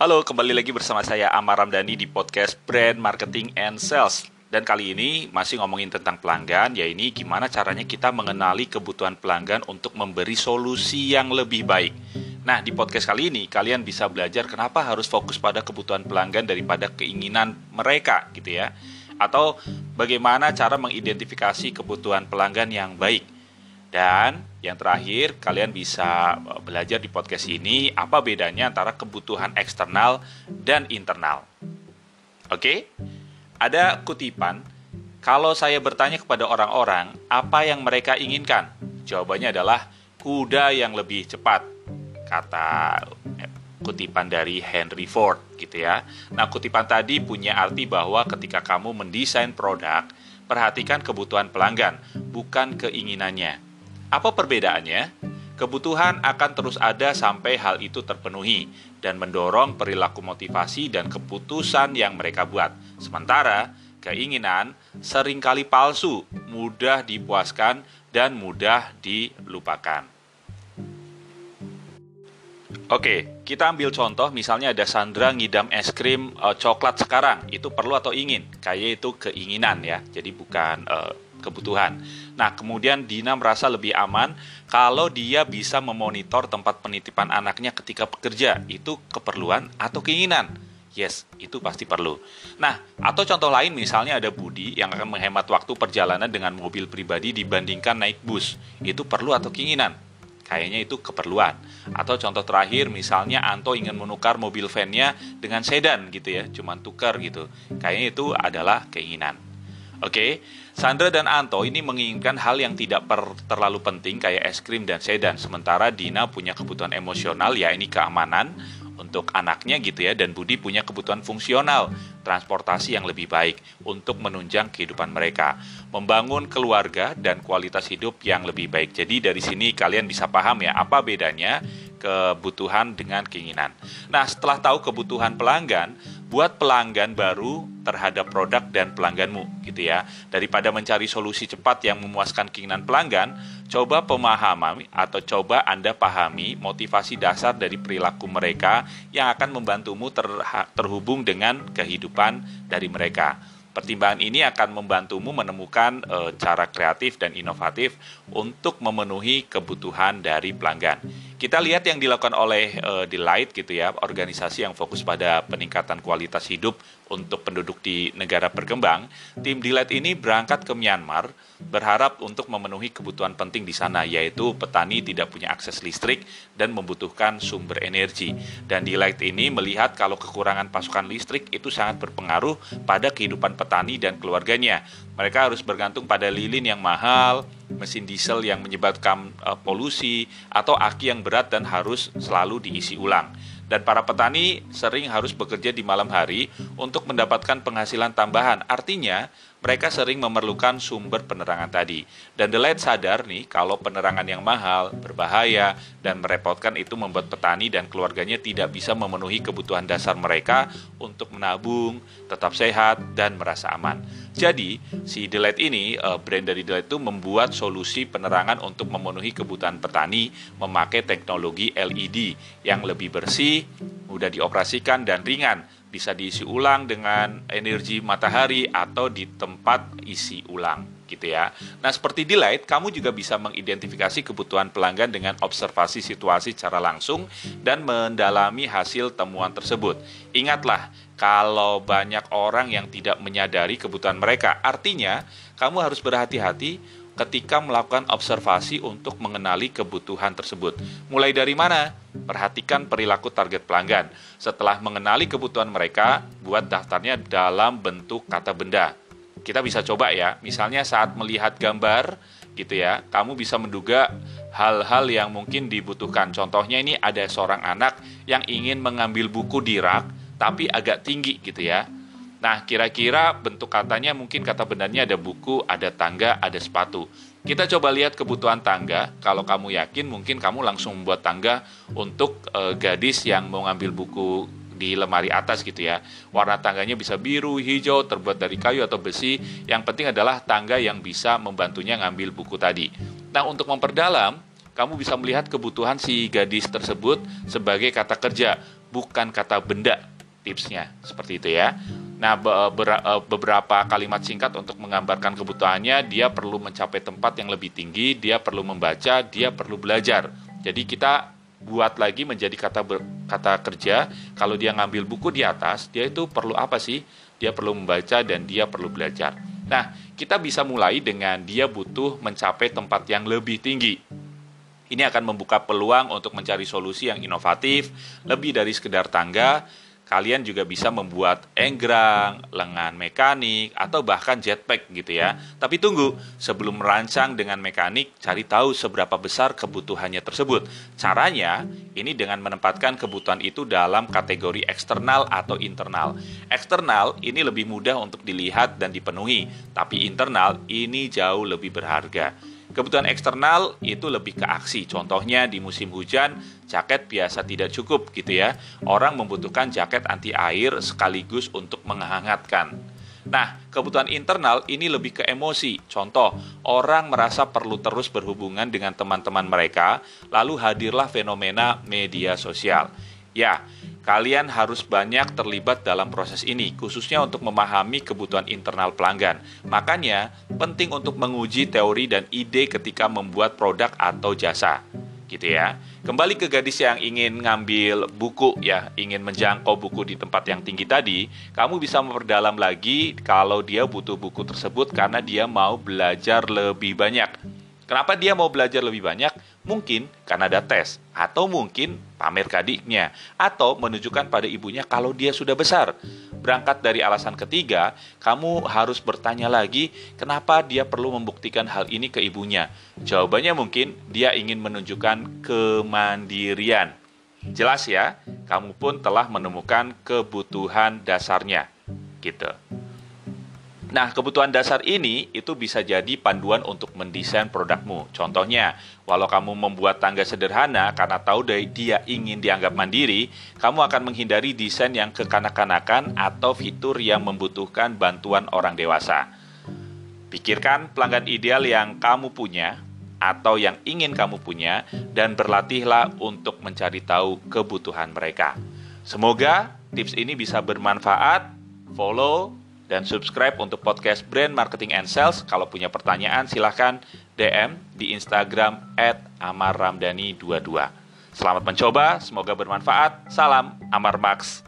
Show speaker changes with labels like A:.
A: Halo, kembali lagi bersama saya Amar Ramdhani di podcast Brand Marketing and Sales. Dan kali ini masih ngomongin tentang pelanggan, ya ini gimana caranya kita mengenali kebutuhan pelanggan untuk memberi solusi yang lebih baik. Nah, di podcast kali ini kalian bisa belajar kenapa harus fokus pada kebutuhan pelanggan daripada keinginan mereka gitu ya. Atau bagaimana cara mengidentifikasi kebutuhan pelanggan yang baik. Dan yang terakhir, kalian bisa eh, belajar di podcast ini apa bedanya antara kebutuhan eksternal dan internal. Oke? Ada kutipan, kalau saya bertanya kepada orang-orang apa yang mereka inginkan, jawabannya adalah kuda yang lebih cepat. Kata eh, kutipan dari Henry Ford gitu ya. Nah, kutipan tadi punya arti bahwa ketika kamu mendesain produk, perhatikan kebutuhan pelanggan, bukan keinginannya. Apa perbedaannya? Kebutuhan akan terus ada sampai hal itu terpenuhi dan mendorong perilaku motivasi dan keputusan yang mereka buat. Sementara keinginan sering kali palsu, mudah dipuaskan, dan mudah dilupakan. Oke, kita ambil contoh misalnya ada Sandra ngidam es krim uh, coklat sekarang, itu perlu atau ingin? Kayak itu keinginan ya, jadi bukan uh, kebutuhan. Nah, kemudian Dina merasa lebih aman kalau dia bisa memonitor tempat penitipan anaknya ketika bekerja. Itu keperluan atau keinginan? Yes, itu pasti perlu. Nah, atau contoh lain misalnya ada Budi yang akan menghemat waktu perjalanan dengan mobil pribadi dibandingkan naik bus. Itu perlu atau keinginan? Kayaknya itu keperluan. Atau contoh terakhir misalnya Anto ingin menukar mobil van-nya dengan sedan gitu ya, cuman tukar gitu. Kayaknya itu adalah keinginan. Oke, Sandra dan Anto ini menginginkan hal yang tidak per, terlalu penting kayak es krim dan sedan. Sementara Dina punya kebutuhan emosional ya ini keamanan untuk anaknya gitu ya dan Budi punya kebutuhan fungsional, transportasi yang lebih baik untuk menunjang kehidupan mereka, membangun keluarga dan kualitas hidup yang lebih baik. Jadi dari sini kalian bisa paham ya apa bedanya kebutuhan dengan keinginan. Nah, setelah tahu kebutuhan pelanggan, buat pelanggan baru terhadap produk dan pelangganmu gitu ya. Daripada mencari solusi cepat yang memuaskan keinginan pelanggan, coba pemahami atau coba Anda pahami motivasi dasar dari perilaku mereka yang akan membantumu terhubung dengan kehidupan dari mereka. Pertimbangan ini akan membantumu menemukan e, cara kreatif dan inovatif untuk memenuhi kebutuhan dari pelanggan. Kita lihat yang dilakukan oleh e, Delight gitu ya, organisasi yang fokus pada peningkatan kualitas hidup untuk penduduk di negara berkembang. Tim Delight ini berangkat ke Myanmar berharap untuk memenuhi kebutuhan penting di sana yaitu petani tidak punya akses listrik dan membutuhkan sumber energi. Dan Delight ini melihat kalau kekurangan pasokan listrik itu sangat berpengaruh pada kehidupan petani dan keluarganya. Mereka harus bergantung pada lilin yang mahal, mesin diesel yang menyebabkan uh, polusi atau aki yang berat dan harus selalu diisi ulang dan para petani sering harus bekerja di malam hari untuk mendapatkan penghasilan tambahan. Artinya, mereka sering memerlukan sumber penerangan tadi. Dan The Light sadar nih kalau penerangan yang mahal, berbahaya, dan merepotkan itu membuat petani dan keluarganya tidak bisa memenuhi kebutuhan dasar mereka untuk menabung, tetap sehat, dan merasa aman. Jadi, si The Light ini, eh, brand dari The Light itu membuat solusi penerangan untuk memenuhi kebutuhan petani memakai teknologi LED yang lebih bersih, mudah dioperasikan, dan ringan bisa diisi ulang dengan energi matahari atau di tempat isi ulang gitu ya. Nah, seperti di Light, kamu juga bisa mengidentifikasi kebutuhan pelanggan dengan observasi situasi secara langsung dan mendalami hasil temuan tersebut. Ingatlah, kalau banyak orang yang tidak menyadari kebutuhan mereka, artinya kamu harus berhati-hati ketika melakukan observasi untuk mengenali kebutuhan tersebut. Mulai dari mana? Perhatikan perilaku target pelanggan. Setelah mengenali kebutuhan mereka, buat daftarnya dalam bentuk kata benda. Kita bisa coba ya, misalnya saat melihat gambar gitu ya, kamu bisa menduga hal-hal yang mungkin dibutuhkan. Contohnya ini ada seorang anak yang ingin mengambil buku di rak tapi agak tinggi gitu ya Nah, kira-kira bentuk katanya mungkin kata benarnya ada buku, ada tangga, ada sepatu. Kita coba lihat kebutuhan tangga. Kalau kamu yakin, mungkin kamu langsung membuat tangga untuk e, gadis yang mau ngambil buku di lemari atas gitu ya. Warna tangganya bisa biru, hijau, terbuat dari kayu atau besi. Yang penting adalah tangga yang bisa membantunya ngambil buku tadi. Nah, untuk memperdalam, kamu bisa melihat kebutuhan si gadis tersebut sebagai kata kerja bukan kata benda tipsnya seperti itu ya. Nah, eh, beberapa kalimat singkat untuk menggambarkan kebutuhannya, dia perlu mencapai tempat yang lebih tinggi, dia perlu membaca, dia perlu belajar. Jadi kita buat lagi menjadi kata kata kerja. Kalau dia ngambil buku di atas, dia itu perlu apa sih? Dia perlu membaca dan dia perlu belajar. Nah, kita bisa mulai dengan dia butuh mencapai tempat yang lebih tinggi. Ini akan membuka peluang untuk mencari solusi yang inovatif, lebih dari sekedar tangga, kalian juga bisa membuat enggrang, lengan mekanik, atau bahkan jetpack gitu ya. Tapi tunggu, sebelum merancang dengan mekanik, cari tahu seberapa besar kebutuhannya tersebut. Caranya, ini dengan menempatkan kebutuhan itu dalam kategori eksternal atau internal. Eksternal ini lebih mudah untuk dilihat dan dipenuhi, tapi internal ini jauh lebih berharga. Kebutuhan eksternal itu lebih ke aksi. Contohnya di musim hujan, jaket biasa tidak cukup gitu ya. Orang membutuhkan jaket anti air sekaligus untuk menghangatkan. Nah, kebutuhan internal ini lebih ke emosi. Contoh, orang merasa perlu terus berhubungan dengan teman-teman mereka, lalu hadirlah fenomena media sosial. Ya, Kalian harus banyak terlibat dalam proses ini, khususnya untuk memahami kebutuhan internal pelanggan. Makanya, penting untuk menguji teori dan ide ketika membuat produk atau jasa. Gitu ya. Kembali ke gadis yang ingin ngambil buku ya, ingin menjangkau buku di tempat yang tinggi tadi, kamu bisa memperdalam lagi kalau dia butuh buku tersebut karena dia mau belajar lebih banyak. Kenapa dia mau belajar lebih banyak? Mungkin karena ada tes, atau mungkin pamer ke adiknya, atau menunjukkan pada ibunya kalau dia sudah besar. Berangkat dari alasan ketiga, kamu harus bertanya lagi kenapa dia perlu membuktikan hal ini ke ibunya. Jawabannya mungkin dia ingin menunjukkan kemandirian. Jelas ya, kamu pun telah menemukan kebutuhan dasarnya. Gitu. Nah, kebutuhan dasar ini itu bisa jadi panduan untuk mendesain produkmu. Contohnya, walau kamu membuat tangga sederhana karena tahu dia ingin dianggap mandiri, kamu akan menghindari desain yang kekanak-kanakan atau fitur yang membutuhkan bantuan orang dewasa. Pikirkan pelanggan ideal yang kamu punya atau yang ingin kamu punya dan berlatihlah untuk mencari tahu kebutuhan mereka. Semoga tips ini bisa bermanfaat. Follow, dan subscribe untuk podcast Brand Marketing and Sales. Kalau punya pertanyaan silahkan DM di Instagram @amarramdani22. Selamat mencoba, semoga bermanfaat. Salam Amar Max.